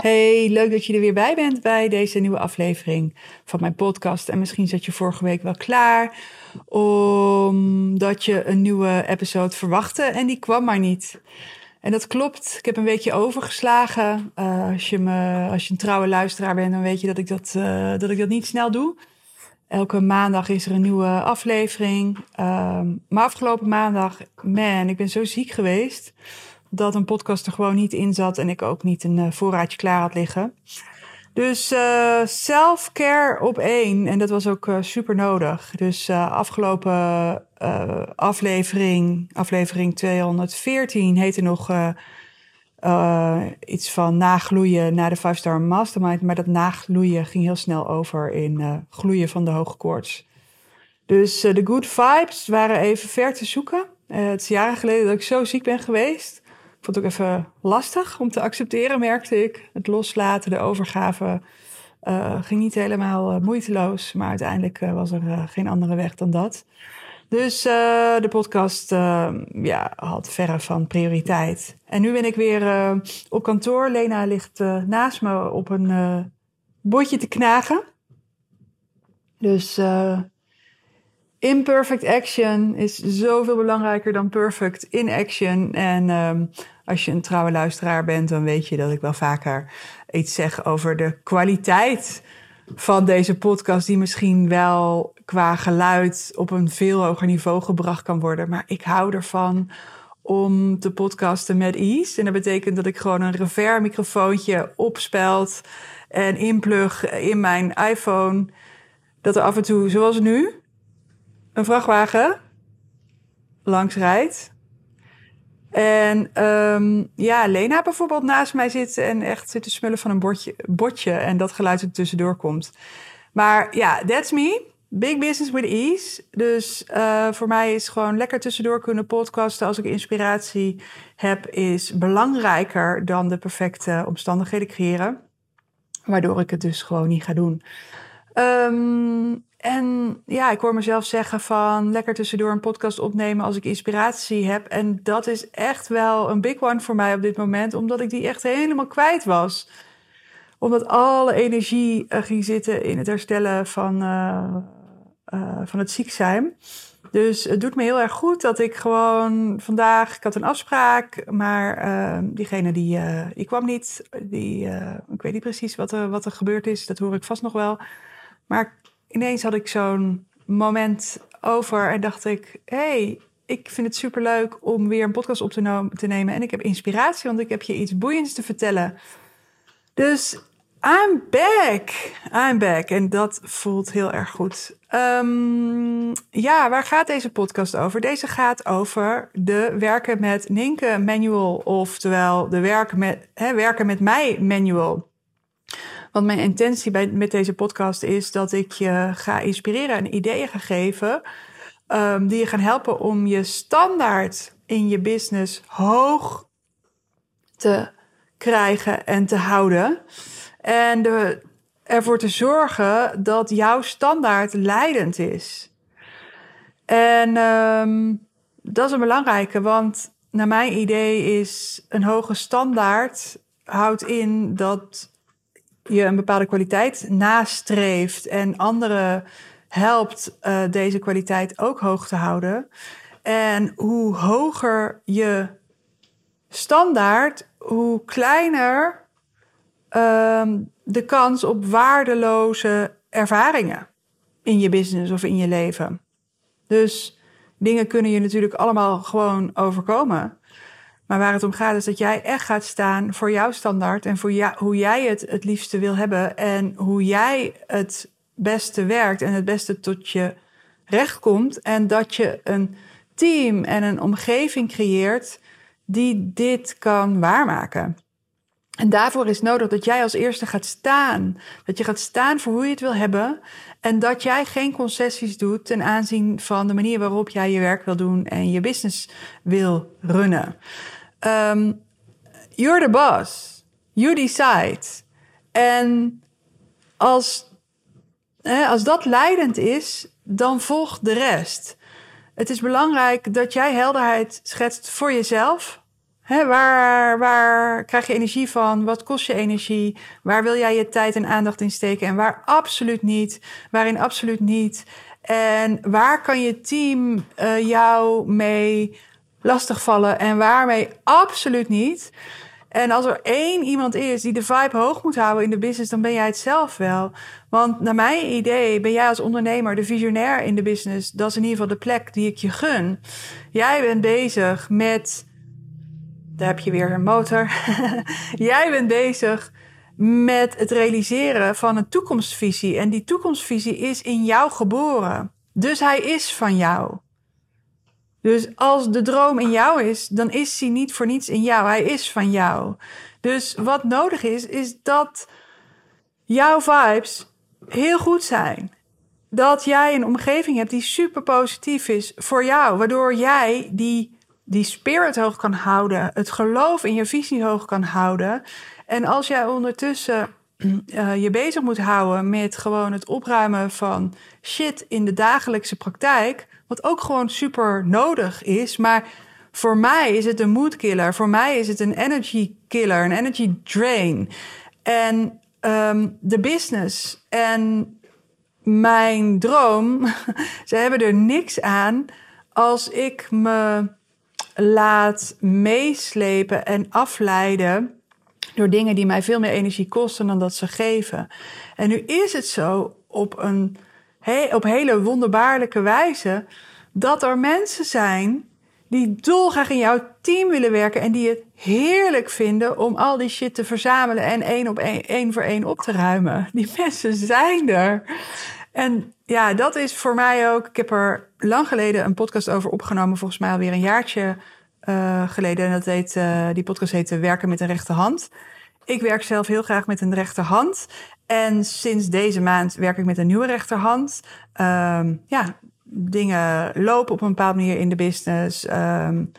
Hey, leuk dat je er weer bij bent bij deze nieuwe aflevering van mijn podcast. En misschien zat je vorige week wel klaar omdat je een nieuwe episode verwachtte en die kwam maar niet. En dat klopt. Ik heb een weekje overgeslagen. Uh, als, je me, als je een trouwe luisteraar bent, dan weet je dat ik dat, uh, dat, ik dat niet snel doe. Elke maandag is er een nieuwe aflevering. Uh, maar afgelopen maandag, man, ik ben zo ziek geweest dat een podcast er gewoon niet in zat en ik ook niet een uh, voorraadje klaar had liggen. Dus uh, self-care op één. En dat was ook uh, super nodig. Dus uh, afgelopen aflevering, aflevering 214, heette nog iets van nagloeien naar de 5-star mastermind. Maar dat nagloeien ging heel snel over in gloeien van de hoge koorts. Dus de good vibes waren even ver te zoeken. het is jaren geleden dat ik zo ziek ben geweest. Ik vond het ook even lastig om te accepteren, merkte ik. Het loslaten, de overgave uh, ging niet helemaal uh, moeiteloos. Maar uiteindelijk uh, was er geen andere weg dan dat. Dus de podcast ja, had verre van prioriteit. En nu ben ik weer op kantoor. Lena ligt naast me op een bordje te knagen. Dus imperfect action is zoveel belangrijker dan perfect in action. En um, als je een trouwe luisteraar bent, dan weet je dat ik wel vaker iets zeg over de kwaliteit van deze podcast, die misschien wel qua geluid op een veel hoger niveau gebracht kan worden. Maar ik hou ervan om te podcasten met ease. En dat betekent dat ik gewoon een rever microfoontje opspeld en inplug in mijn iPhone. Dat er af en toe, zoals nu, een vrachtwagen langs rijdt. En um, ja, Lena bijvoorbeeld naast mij zit en echt zit te smullen van een bordje, bordje en dat geluid er tussendoor komt. Maar ja, that's me. Big business with ease. Dus uh, voor mij is gewoon lekker tussendoor kunnen podcasten als ik inspiratie heb, is belangrijker dan de perfecte omstandigheden creëren. Waardoor ik het dus gewoon niet ga doen. Um, en ja, ik hoor mezelf zeggen van lekker tussendoor een podcast opnemen als ik inspiratie heb. En dat is echt wel een big one voor mij op dit moment, omdat ik die echt helemaal kwijt was. Omdat alle energie uh, ging zitten in het herstellen van, uh, uh, van het ziek zijn. Dus het doet me heel erg goed dat ik gewoon vandaag, ik had een afspraak, maar ehm, diegene die, die kwam niet. Die, ik weet niet precies wat er, wat er gebeurd is, dat hoor ik vast nog wel. Maar ineens had ik zo'n moment over en dacht ik: hey, ik vind het superleuk om weer een podcast op te, nemen. En ik heb inspiratie, want ik heb je iets boeiends te vertellen. Dus I'm back. I'm back. En dat voelt heel erg goed. Um, ja, waar gaat deze podcast over? Deze gaat over de werken met Ninke manual. Oftewel de werken met, hè, werken met mij manual. Want mijn intentie bij, met deze podcast is dat ik je ga inspireren en ideeën ga geven. Um, die je gaan helpen om je standaard in je business hoog te krijgen en te houden. En de, ervoor te zorgen dat jouw standaard leidend is. En um, dat is een belangrijke, want naar mijn idee is een hoge standaard houdt in dat je een bepaalde kwaliteit nastreeft en anderen helpt uh, deze kwaliteit ook hoog te houden. En hoe hoger je standaard, hoe kleiner um, de kans op waardeloze ervaringen in je business of in je leven. Dus dingen kunnen je natuurlijk allemaal gewoon overkomen. Maar waar het om gaat is dat jij echt gaat staan voor jouw standaard en voor hoe jij het het liefste wil hebben en hoe jij het beste werkt en het beste tot je recht komt. En dat je een team en een omgeving creëert die dit kan waarmaken. En daarvoor is nodig dat jij als eerste gaat staan. Dat je gaat staan voor hoe je het wil hebben. En dat jij geen concessies doet ten aanzien van de manier waarop jij je werk wil doen en je business wil runnen. Um, you're the boss. You decide. En als, hè, als dat leidend is, dan volgt de rest. Het is belangrijk dat jij helderheid schetst voor jezelf. Hè, waar, waar krijg je energie van? Wat kost je energie? Waar wil jij je tijd en aandacht in steken? En waar absoluut niet? Waarin absoluut niet? En waar kan je team uh, jou mee lastigvallen en waarmee absoluut niet? En als er één iemand is die de vibe hoog moet houden in de business, dan ben jij het zelf wel. Want naar mijn idee ben jij als ondernemer de visionair in de business. Dat is in ieder geval de plek die ik je gun. Jij bent bezig met. Daar heb je weer een motor. jij bent bezig met het realiseren van een toekomstvisie. En die toekomstvisie is in jou geboren. Dus hij is van jou. Dus als de droom in jou is, dan is hij niet voor niets in jou. Hij is van jou. Dus wat nodig is, is dat jouw vibes heel goed zijn. Dat jij een omgeving hebt die super positief is voor jou. Waardoor jij die, die spirit hoog kan houden. Het geloof in je visie hoog kan houden. En als jij ondertussen uh, je bezig moet houden met gewoon het opruimen van shit in de dagelijkse praktijk wat ook gewoon super nodig is. Maar voor mij is het een mood killer. Voor mij is het een energy killer, een energy drain. En um, de business en mijn droom, ze hebben er niks aan als ik me laat meeslepen en afleiden door dingen die mij veel meer energie kosten dan dat ze geven. En nu is het zo op een op hele wonderbaarlijke wijze dat er mensen zijn die dolgraag in jouw team willen werken en die het heerlijk vinden om al die shit te verzamelen en één op één, voor één op te ruimen. Die mensen zijn er. En ja, dat is voor mij ook. Ik heb er lang geleden een podcast over opgenomen, volgens mij alweer een jaartje uh, geleden. En dat heet, uh, die podcast heette Werken met een rechterhand. Ik werk zelf heel graag met een rechterhand. En sinds deze maand werk ik met een nieuwe rechterhand. Um, ja, dingen lopen op een bepaalde manier in de business. Um,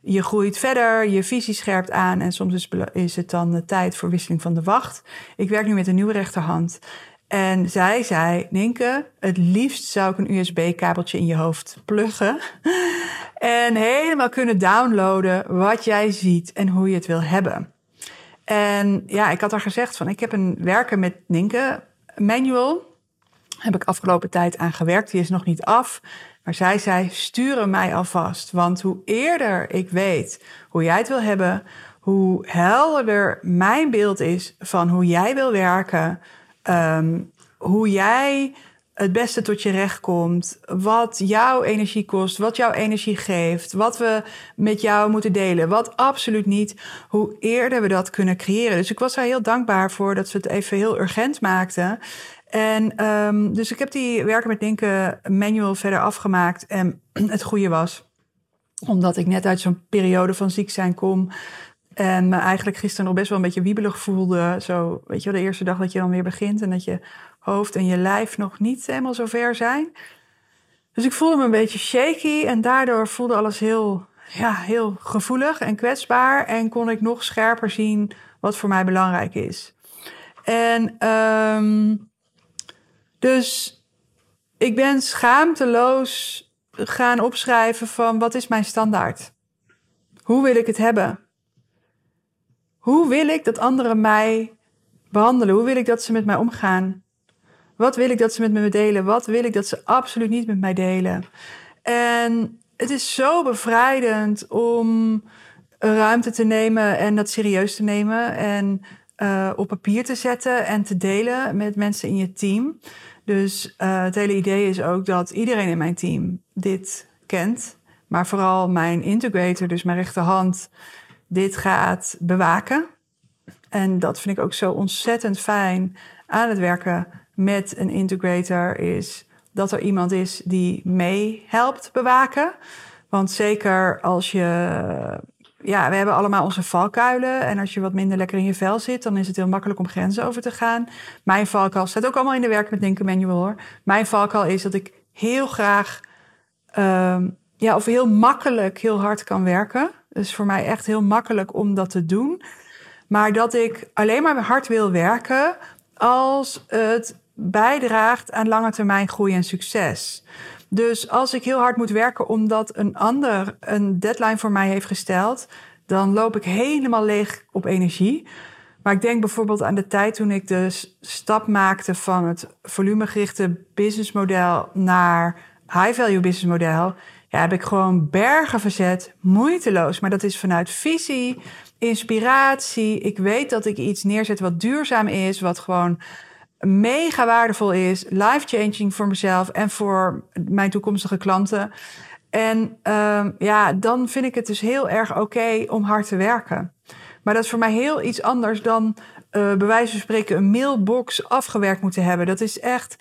je groeit verder, je visie scherpt aan en soms is, is het dan de tijd voor wisseling van de wacht. Ik werk nu met een nieuwe rechterhand. En zij zei, Ninke, het liefst zou ik een USB-kabeltje in je hoofd pluggen. en helemaal kunnen downloaden wat jij ziet en hoe je het wil hebben. En ja, ik had haar gezegd van ik heb een werken met Ninke manual. Heb ik afgelopen tijd aan gewerkt. Die is nog niet af. Maar zij zei, stuur mij alvast. Want hoe eerder ik weet hoe jij het wil hebben, hoe helderder mijn beeld is van hoe jij wil werken, um, hoe jij het beste tot je recht komt, wat jouw energie kost, wat jouw energie geeft, wat we met jou moeten delen, wat absoluut niet, hoe eerder we dat kunnen creëren. Dus ik was daar heel dankbaar voor dat ze het even heel urgent maakten. En um, dus ik heb die werken met Denken manual verder afgemaakt. En het goede was, omdat ik net uit zo'n periode van ziek zijn kom. En me eigenlijk gisteren nog best wel een beetje wiebelig voelde. Zo, weet je wel, de eerste dag dat je dan weer begint en dat je hoofd en je lijf nog niet helemaal zo ver zijn. Dus ik voelde me een beetje shaky en daardoor voelde alles heel, ja, heel gevoelig en kwetsbaar. En kon ik nog scherper zien wat voor mij belangrijk is. En um, dus ik ben schaamteloos gaan opschrijven van wat is mijn standaard? Hoe wil ik het hebben? Hoe wil ik dat anderen mij behandelen? Hoe wil ik dat ze met mij omgaan? Wat wil ik dat ze met me delen? Wat wil ik dat ze absoluut niet met mij delen? En het is zo bevrijdend om ruimte te nemen en dat serieus te nemen en uh, op papier te zetten en te delen met mensen in je team. Dus uh, het hele idee is ook dat iedereen in mijn team dit kent, maar vooral mijn integrator, dus mijn rechterhand, dit gaat bewaken. En dat vind ik ook zo ontzettend fijn aan het werken met een integrator is dat er iemand is die mee helpt bewaken. Want zeker als je ja, we hebben allemaal onze valkuilen. En als je wat minder lekker in je vel zit, dan is het heel makkelijk om grenzen over te gaan. Mijn valkuil staat ook allemaal in de werk met Denken Manual hoor. Mijn valkuil is dat ik heel graag, um, ja, of heel makkelijk heel hard kan werken. Dus voor mij echt heel makkelijk om dat te doen. Maar dat ik alleen maar hard wil werken als het bijdraagt aan lange termijn groei en succes. Dus als ik heel hard moet werken omdat een ander een deadline voor mij heeft gesteld, dan loop ik helemaal leeg op energie. Maar ik denk bijvoorbeeld aan de tijd toen ik de stap maakte van het volumegerichte businessmodel naar high-value businessmodel. Ja, heb ik gewoon bergen verzet, moeiteloos. Maar dat is vanuit visie, inspiratie. Ik weet dat ik iets neerzet wat duurzaam is, wat gewoon mega waardevol is, life-changing voor mezelf en voor mijn toekomstige klanten. En uh, ja, dan vind ik het dus heel erg oké om hard te werken. Maar dat is voor mij heel iets anders dan uh, bij wijze van spreken een mailbox afgewerkt moeten hebben. Dat is echt,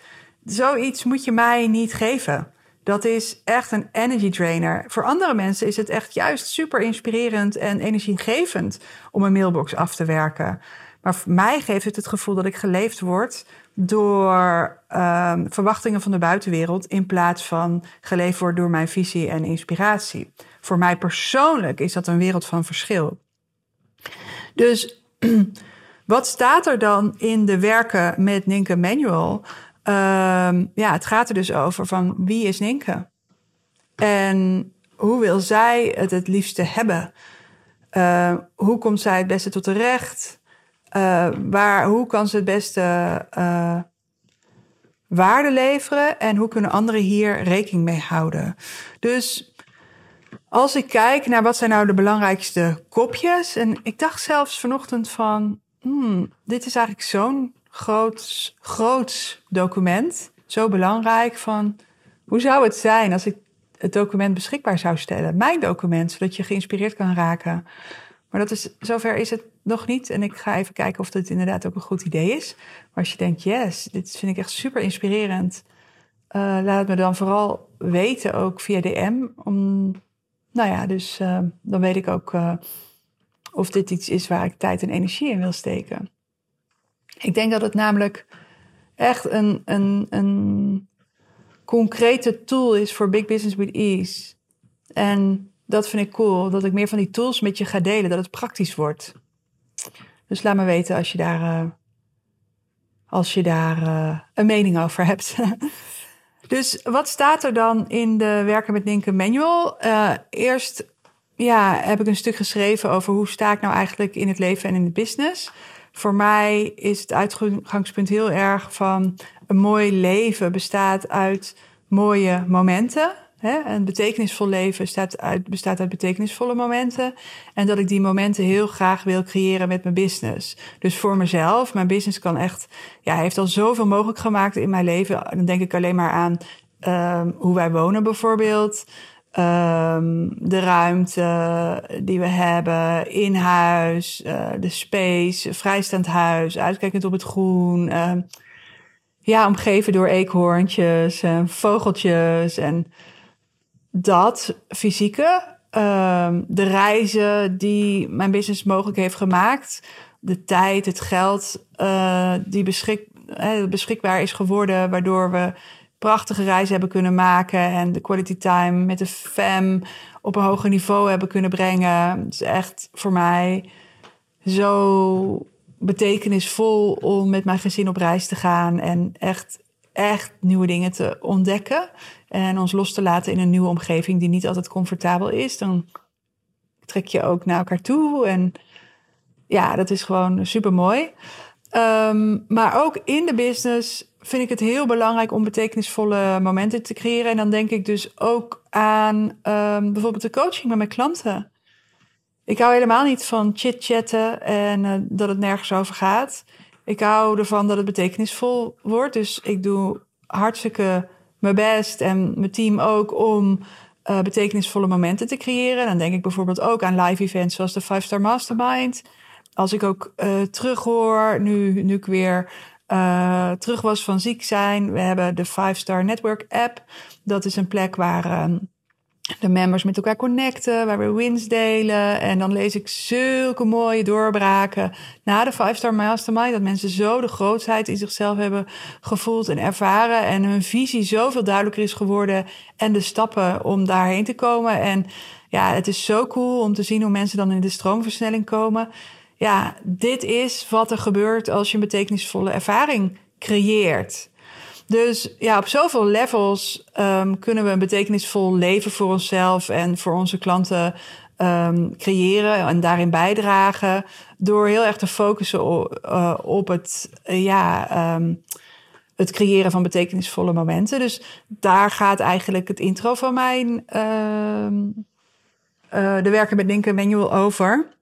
zoiets moet je mij niet geven. Dat is echt een energy drainer. Voor andere mensen is het echt juist super inspirerend en energiegevend om een mailbox af te werken. Maar voor mij geeft het het gevoel dat ik geleefd word door um, verwachtingen van de buitenwereld in plaats van geleefd word door mijn visie en inspiratie. Voor mij persoonlijk is dat een wereld van verschil. Dus wat staat er dan in de werken met Ninke Manual? Um, ja, het gaat er dus over van wie is Ninke? En hoe wil zij het het liefste hebben? Uh, hoe komt zij het beste tot terecht? Uh, waar, hoe kan ze het beste uh, waarde leveren en hoe kunnen anderen hier rekening mee houden? Dus als ik kijk naar wat zijn nou de belangrijkste kopjes, en ik dacht zelfs vanochtend van, hmm, dit is eigenlijk zo'n groot, groot document, zo belangrijk van, hoe zou het zijn als ik het document beschikbaar zou stellen, mijn document, zodat je geïnspireerd kan raken. Maar dat is, zover is het nog niet. En ik ga even kijken of dit inderdaad ook een goed idee is. Maar als je denkt, yes, dit vind ik echt super inspirerend. Uh, laat me dan vooral weten, ook via DM. Om, nou ja, dus uh, dan weet ik ook uh, of dit iets is waar ik tijd en energie in wil steken. Ik denk dat het namelijk echt een, een, een concrete tool is voor Big Business with Ease. En dat vind ik cool, dat ik meer van die tools met je ga delen, dat het praktisch wordt. Dus laat me weten als je daar, uh, als je daar uh, een mening over hebt. dus wat staat er dan in de Werken met Ninken manual? Uh, eerst ja, heb ik een stuk geschreven over hoe sta ik nou eigenlijk in het leven en in de business. Voor mij is het uitgangspunt heel erg van een mooi leven bestaat uit mooie momenten. Hè? Een betekenisvol leven bestaat uit, bestaat uit betekenisvolle momenten. En dat ik die momenten heel graag wil creëren met mijn business. Dus voor mezelf, mijn business kan echt, ja, heeft al zoveel mogelijk gemaakt in mijn leven. Dan denk ik alleen maar aan um, hoe wij wonen bijvoorbeeld. Um, de ruimte die we hebben in huis, uh, de space, vrijstaand huis, uitkijkend op het groen. Uh, ja, omgeven door eekhoorntjes en vogeltjes en dat fysieke, um, de reizen die mijn business mogelijk heeft gemaakt, de tijd, het geld uh, die uh, beschikbaar is geworden, waardoor we prachtige reizen hebben kunnen maken en de quality time met de fam op een hoger niveau hebben kunnen brengen. Het is echt voor mij zo betekenisvol om met mijn gezin op reis te gaan en echt, echt nieuwe dingen te ontdekken. En ons los te laten in een nieuwe omgeving die niet altijd comfortabel is. Dan trek je ook naar elkaar toe. En ja, dat is gewoon super mooi. Um, maar ook in de business vind ik het heel belangrijk om betekenisvolle momenten te creëren. En dan denk ik dus ook aan um, bijvoorbeeld de coaching met mijn klanten. Ik hou helemaal niet van chit-chatten en uh, dat het nergens over gaat. Ik hou ervan dat het betekenisvol wordt. Dus ik doe hartstikke mijn best en mijn team ook om uh, betekenisvolle momenten te creëren. Dan denk ik bijvoorbeeld ook aan live events zoals de Five Star Mastermind. Als ik ook uh, terughoor, nu, nu ik weer uh, terug was van ziek zijn. We hebben de Five Star Network app. Dat is een plek waar de members met elkaar connecten, waar we wins delen. En dan lees ik zulke mooie doorbraken na de 5-star mastermind. Dat mensen zo de grootheid in zichzelf hebben gevoeld en ervaren. En hun visie zoveel duidelijker is geworden. En de stappen om daarheen te komen. En ja, het is zo cool om te zien hoe mensen dan in de stroomversnelling komen. Ja, dit is wat er gebeurt als je een betekenisvolle ervaring creëert. Dus ja, op zoveel levels um, kunnen we een betekenisvol leven voor onszelf en voor onze klanten um, creëren en daarin bijdragen. Door heel erg te focussen op, uh, op het, uh, ja, um, het creëren van betekenisvolle momenten. Dus daar gaat eigenlijk het intro van mijn uh, de werken met Linken manual over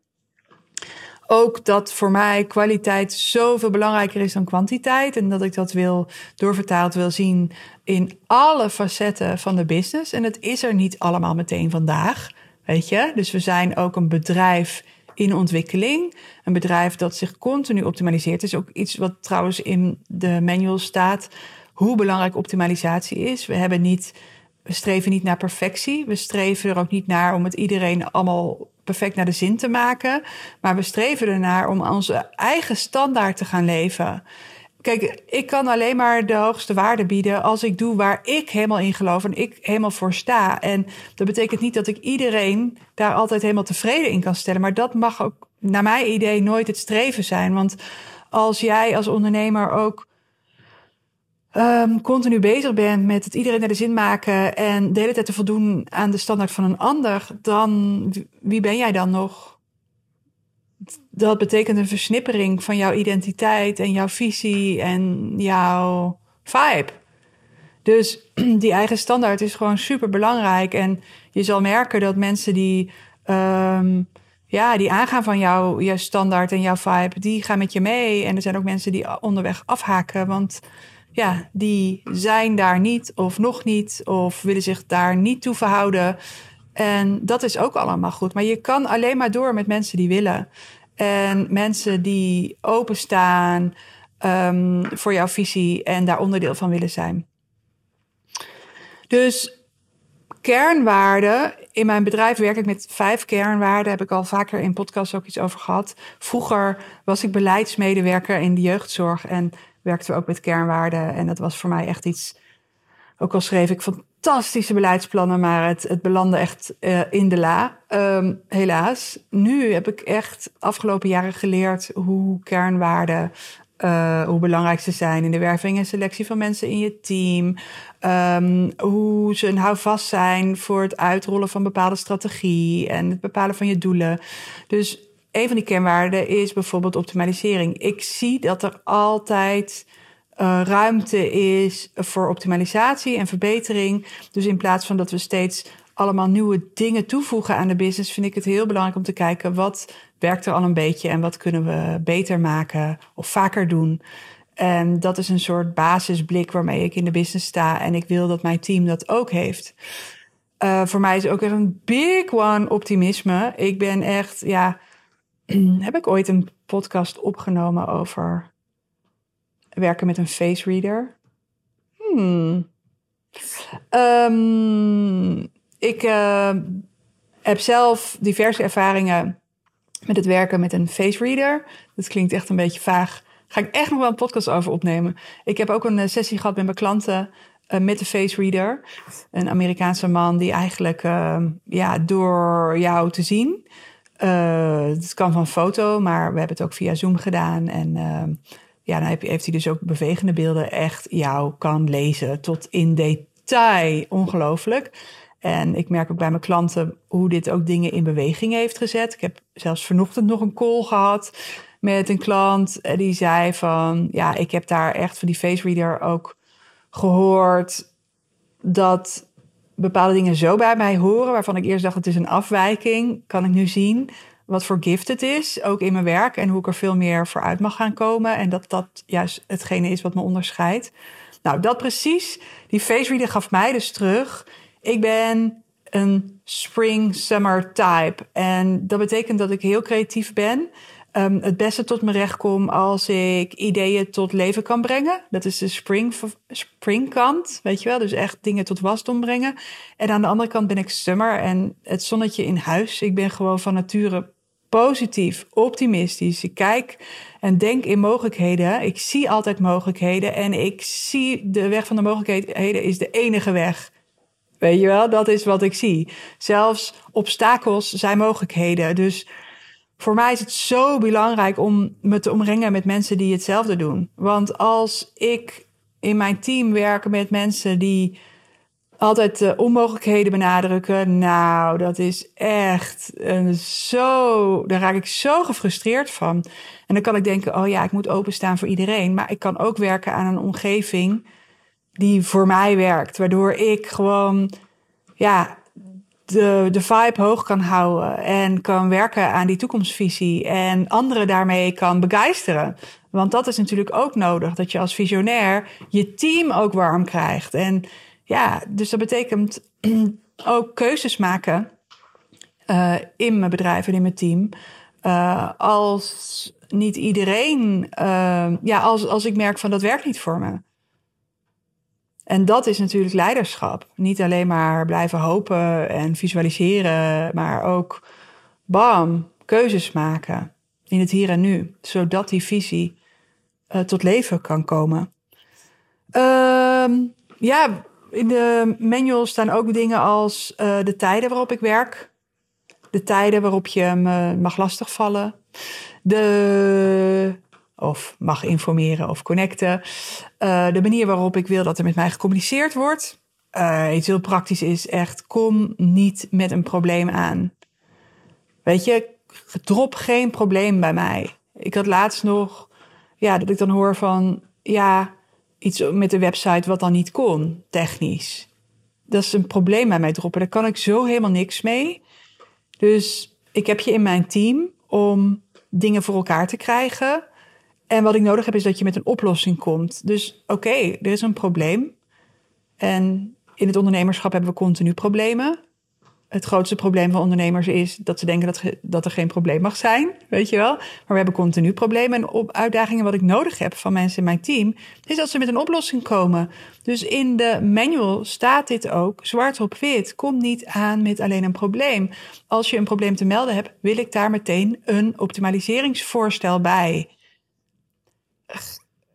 ook dat voor mij kwaliteit zoveel belangrijker is dan kwantiteit. En dat ik dat wil doorvertaald wil zien in alle facetten van de business. En het is er niet allemaal meteen vandaag. Weet je? Dus we zijn ook een bedrijf in ontwikkeling. Een bedrijf dat zich continu optimaliseert. Is ook iets wat trouwens in de manual staat. Hoe belangrijk optimalisatie is. We hebben niet. We streven niet naar perfectie. We streven er ook niet naar om het iedereen allemaal perfect naar de zin te maken. Maar we streven ernaar om onze eigen standaard te gaan leven. Kijk, ik kan alleen maar de hoogste waarde bieden als ik doe waar ik helemaal in geloof en ik helemaal voor sta. En dat betekent niet dat ik iedereen daar altijd helemaal tevreden in kan stellen. Maar dat mag ook, naar mijn idee, nooit het streven zijn. Want als jij als ondernemer ook um, continu bezig bent met het iedereen naar de zin maken en de hele tijd te voldoen aan de standaard van een ander, dan wie ben jij dan nog? Dat betekent een versnippering van jouw identiteit en jouw visie en jouw vibe. Dus die eigen standaard is gewoon super belangrijk. En je zal merken dat mensen die, um, ja, die aangaan van jouw, jouw standaard en jouw vibe, die gaan met je mee. En er zijn ook mensen die onderweg afhaken. Want ja, die zijn daar niet of nog niet of willen zich daar niet toe verhouden. En dat is ook allemaal goed. Maar je kan alleen maar door met mensen die willen. En mensen die openstaan um, voor jouw visie en daar onderdeel van willen zijn. Dus kernwaarden. In mijn bedrijf werk ik met vijf kernwaarden. Heb ik al vaker in podcasts ook iets over gehad. Vroeger was ik beleidsmedewerker in de jeugdzorg. En werkten we ook met kernwaarden. En dat was voor mij echt iets. Ook al schreef ik fantastische beleidsplannen, maar het, het belandde echt uh, in de la. Um, helaas. Nu heb ik echt afgelopen jaren geleerd hoe kernwaarden. Uh, hoe belangrijk ze zijn in de werving en selectie van mensen in je team. Um, hoe ze een houvast zijn voor het uitrollen van bepaalde strategie en het bepalen van je doelen. Dus een van die kernwaarden is bijvoorbeeld optimalisering. Ik zie dat er altijd uh, ruimte is voor optimalisatie en verbetering. Dus in plaats van dat we steeds allemaal nieuwe dingen toevoegen aan de business, vind ik het heel belangrijk om te kijken wat werkt er al een beetje en wat kunnen we beter maken of vaker doen. En dat is een soort basisblik waarmee ik in de business sta. En ik wil dat mijn team dat ook heeft. Uh, voor mij is ook echt een big one optimisme. Ik ben echt, ja, heb ik ooit een podcast opgenomen over werken met een face reader. Hmm. Um, ik uh, heb zelf diverse ervaringen met het werken met een face reader. Dat klinkt echt een beetje vaag. Ga ik echt nog wel een podcast over opnemen. Ik heb ook een eh, sessie gehad met mijn klanten uh, met de face reader. Een Amerikaanse man die eigenlijk uh, ja, door jou te zien uh, het kan van foto, maar we hebben het ook via Zoom gedaan. En uh, ja, dan heeft hij dus ook bewegende beelden echt jou kan lezen tot in detail. Ongelooflijk. En ik merk ook bij mijn klanten hoe dit ook dingen in beweging heeft gezet. Ik heb zelfs vanochtend nog een call gehad met een klant. Die zei van, ja, ik heb daar echt van die face reader ook gehoord dat bepaalde dingen zo bij mij horen, waarvan ik eerst dacht het is een afwijking, kan ik nu zien wat voor gift het is, ook in mijn werk en hoe ik er veel meer voor uit mag gaan komen en dat dat juist hetgene is wat me onderscheidt. Nou, dat precies, die face reader gaf mij dus terug. Ik ben een spring summer type en dat betekent dat ik heel creatief ben. Um, het beste tot mijn recht kom als ik ideeën tot leven kan brengen. Dat is de spring, springkant, weet je wel. Dus echt dingen tot wasdom brengen. En aan de andere kant ben ik summer en het zonnetje in huis. Ik ben gewoon van nature positief, optimistisch. Ik kijk en denk in mogelijkheden. Ik zie altijd mogelijkheden en ik zie de weg van de mogelijkheden is de enige weg. Weet je wel, dat is wat ik zie. Zelfs obstakels zijn mogelijkheden. Dus voor mij is het zo belangrijk om me te omringen met mensen die hetzelfde doen. Want als ik in mijn team werk met mensen die altijd de onmogelijkheden benadrukken, nou, dat is echt een zo. Daar raak ik zo gefrustreerd van. En dan kan ik denken: oh ja, ik moet openstaan voor iedereen. Maar ik kan ook werken aan een omgeving die voor mij werkt, waardoor ik gewoon, ja, de, de vibe hoog kan houden en kan werken aan die toekomstvisie en anderen daarmee kan begeisteren. Want dat is natuurlijk ook nodig, dat je als visionair je team ook warm krijgt. En ja, dus dat betekent ook keuzes maken uh, in mijn bedrijf en in mijn team. Uh, als niet iedereen, uh, ja, als, als ik merk van dat werkt niet voor me. En dat is natuurlijk leiderschap. Niet alleen maar blijven hopen en visualiseren, maar ook bam, keuzes maken in het hier en nu, zodat die visie uh, tot leven kan komen. Uh, ja, in de manual staan ook dingen als uh, de tijden waarop ik werk, de tijden waarop je me mag lastigvallen, de of mag informeren of connecten. Uh, de manier waarop ik wil dat er met mij gecommuniceerd wordt. Uh, iets heel praktisch is echt, kom niet met een probleem aan. Weet je, drop geen probleem bij mij. Ik had laatst nog, ja, dat ik dan hoor van, ja, iets met de website wat dan niet kon, technisch. Dat is een probleem bij mij droppen. Daar kan ik zo helemaal niks mee. Dus ik heb je in mijn team om dingen voor elkaar te krijgen. En wat ik nodig heb is dat je met een oplossing komt. Dus oké, er is een probleem. En in het ondernemerschap hebben we continu problemen. Het grootste probleem van ondernemers is dat ze denken dat, dat er geen probleem mag zijn, weet je wel. Maar we hebben continu problemen en op uitdagingen. Wat ik nodig heb van mensen in mijn team, is dat ze met een oplossing komen. Dus in de manual staat dit ook zwart op wit. Kom niet aan met alleen een probleem. Als je een probleem te melden hebt, wil ik daar meteen een optimaliseringsvoorstel bij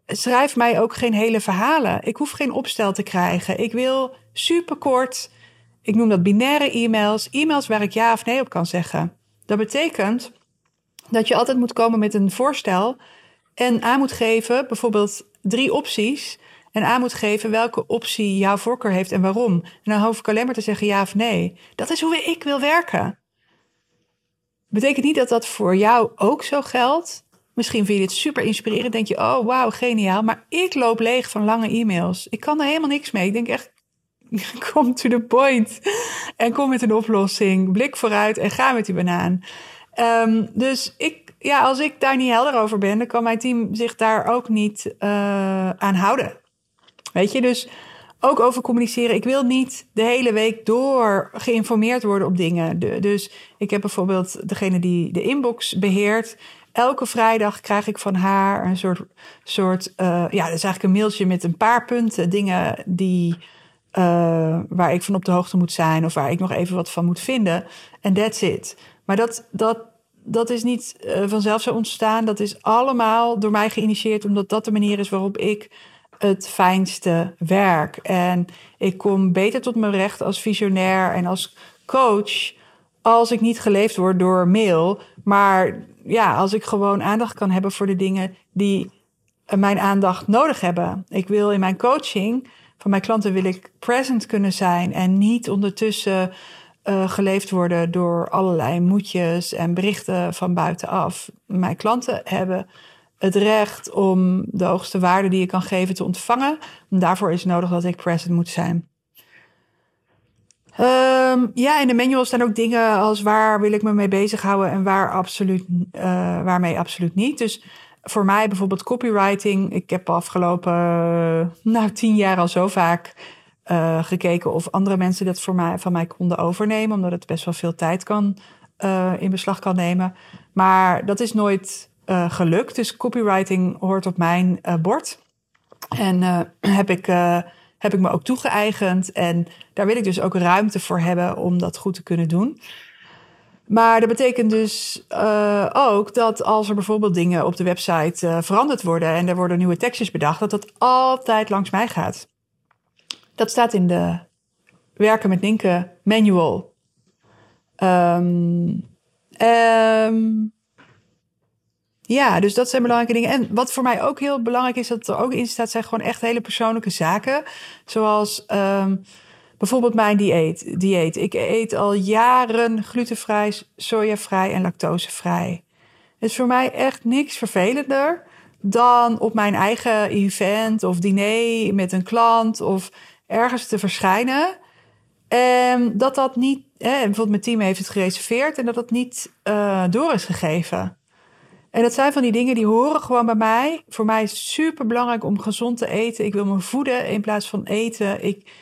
schrijf mij ook geen hele verhalen. Ik hoef geen opstel te krijgen. Ik wil superkort. Ik noem dat binaire e-mails. E-mails waar ik ja of nee op kan zeggen. Dat betekent dat je altijd moet komen met een voorstel en aan moet geven, bijvoorbeeld drie opties. En aan moet geven welke optie jouw voorkeur heeft en waarom. En dan hoef ik alleen maar te zeggen ja of nee. Dat is hoe ik wil werken. Betekent niet dat dat voor jou ook zo geldt. Misschien vind je dit super inspirerend. Denk je, oh wauw, geniaal. Maar ik loop leeg van lange e-mails. Ik kan er helemaal niks mee. Ik denk echt, kom to the point. En kom met een oplossing. Blik vooruit en ga met die banaan. Um, dus ik, ja, als ik daar niet helder over ben, dan kan mijn team zich daar ook niet uh, aan houden. Weet je, dus ook over communiceren. Ik wil niet de hele week door geïnformeerd worden op dingen. dus ik heb bijvoorbeeld degene die de inbox beheert elke vrijdag krijg ik van haar een soort, soort uh, ja, dat is eigenlijk een mailtje met een paar punten, dingen die, uh, waar ik van op de hoogte moet zijn of waar ik nog even wat van moet vinden. En that's it. Maar dat, dat, dat is niet uh, vanzelf zo ontstaan. Dat is allemaal door mij geïnitieerd, omdat dat de manier is waarop ik het fijnste werk. En ik kom beter tot mijn recht als visionair en als coach als ik niet geleefd word door mail, maar ja, als ik gewoon aandacht kan hebben voor de dingen die mijn aandacht nodig hebben. Ik wil in mijn coaching van mijn klanten wil ik present kunnen zijn en niet ondertussen uh, geleefd worden door allerlei moedjes en berichten van buitenaf. Mijn klanten hebben het recht om de hoogste waarde die je kan geven te ontvangen. En daarvoor is nodig dat ik present moet zijn. Um, ja, in de manual staan ook dingen als waar wil ik me mee bezighouden en waar absoluut, uh, waarmee absoluut niet. Dus voor mij bijvoorbeeld copywriting. Ik heb afgelopen uh, nou, tien jaar al zo vaak uh, gekeken of andere mensen dat voor mij, van mij konden overnemen, omdat het best wel veel tijd kan, in beslag kan nemen. Maar dat is nooit gelukt. Dus copywriting hoort op mijn bord. En heb, ik, heb ik me ook toegeëigend. En daar wil ik dus ook ruimte voor hebben om dat goed te kunnen doen. Maar dat betekent dus ook dat als er bijvoorbeeld dingen op de website veranderd worden en er worden nieuwe tekstjes bedacht, dat dat altijd langs mij gaat. Dat staat in de Werken met Ninken manual. Um, ja, dus dat zijn belangrijke dingen. En wat voor mij ook heel belangrijk is, dat er ook in staat, zijn gewoon echt hele persoonlijke zaken. Zoals um, bijvoorbeeld mijn dieet. dieet. Ik eet al jaren glutenvrij, sojavrij en lactosevrij. Het is voor mij echt niks vervelender dan op mijn eigen event of diner met een klant of ergens te verschijnen. En dat dat niet, hè, bijvoorbeeld mijn team heeft het gereserveerd en dat dat niet uh, door is gegeven. En dat zijn van die dingen die horen gewoon bij mij. Voor mij is het super belangrijk om gezond te eten. Ik wil me voeden in plaats van eten. Ik,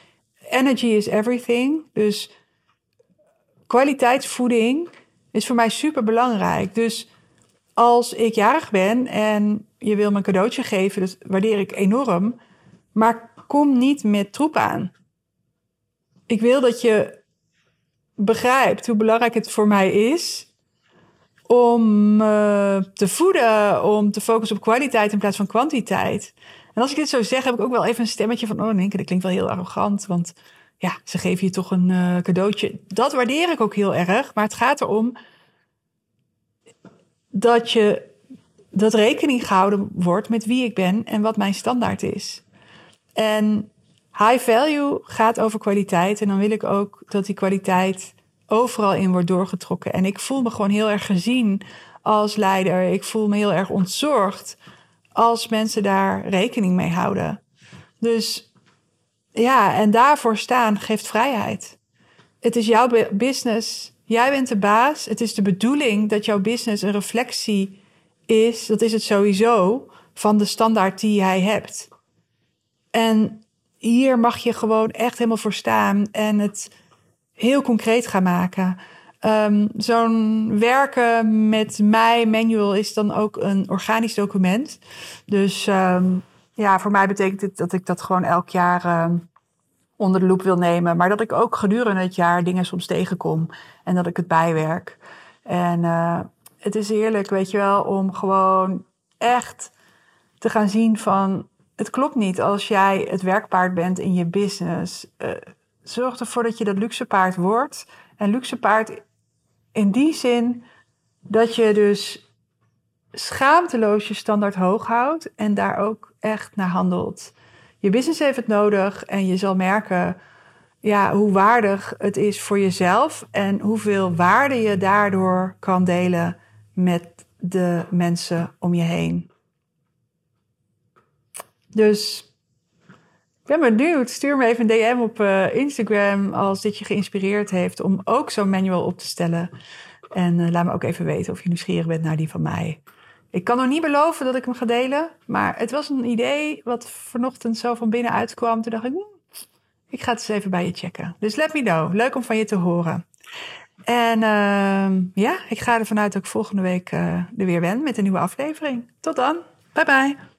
energy is everything. Dus kwaliteitsvoeding is voor mij super belangrijk. Dus als ik jarig ben en je wil me een cadeautje geven, dat waardeer ik enorm. Maar kom niet met troep aan. Ik wil dat je begrijpt hoe belangrijk het voor mij is om uh, te voeden, om te focussen op kwaliteit in plaats van kwantiteit. En als ik dit zo zeg, heb ik ook wel even een stemmetje van: oh, nee, dat klinkt wel heel arrogant. Want ja, ze geven je toch een uh, cadeautje. Dat waardeer ik ook heel erg. Maar het gaat erom dat je dat rekening gehouden wordt met wie ik ben en wat mijn standaard is. En high value gaat over kwaliteit. En dan wil ik ook dat die kwaliteit overal in wordt doorgetrokken. En ik voel me gewoon heel erg gezien als leider. Ik voel me heel erg ontzorgd als mensen daar rekening mee houden. Dus ja, en daarvoor staan geeft vrijheid. Het is jouw business. Jij bent de baas. Het is de bedoeling dat jouw business een reflectie is. Dat is het sowieso van de standaard die jij hebt. En hier mag je gewoon echt helemaal voor staan en het heel concreet gaan maken. Um, Zo'n werken met mij manual is dan ook een organisch document. Dus um, ja, voor mij betekent het dat ik dat gewoon elk jaar um, onder de loep wil nemen. Maar dat ik ook gedurende het jaar dingen soms tegenkom en dat ik het bijwerk. En uh, het is heerlijk, weet je wel, om gewoon echt te gaan zien van... Het klopt niet als jij het werkpaard bent in je business. Uh, zorg ervoor dat je dat luxe paard wordt. En luxe paard in die zin dat je dus schaamteloos je standaard hoog houdt en daar ook echt naar handelt. Je business heeft het nodig en je zal merken ja, hoe waardig het is voor jezelf en hoeveel waarde je daardoor kan delen met de mensen om je heen. Dus ben benieuwd. Stuur me even een DM op uh, Instagram als dit je geïnspireerd heeft om ook zo'n manual op te stellen. En uh, laat me ook even weten of je nieuwsgierig bent naar die van mij. Ik kan nog niet beloven dat ik hem ga delen, maar het was een idee wat vanochtend zo van binnen uitkwam. Toen dacht ik, hm, ik ga het eens even bij je checken. Dus let me know. Leuk om van je te horen. En uh, ja, ik ga ervan uit dat ik volgende week uh, er weer ben met een nieuwe aflevering. Tot dan. Bye bye.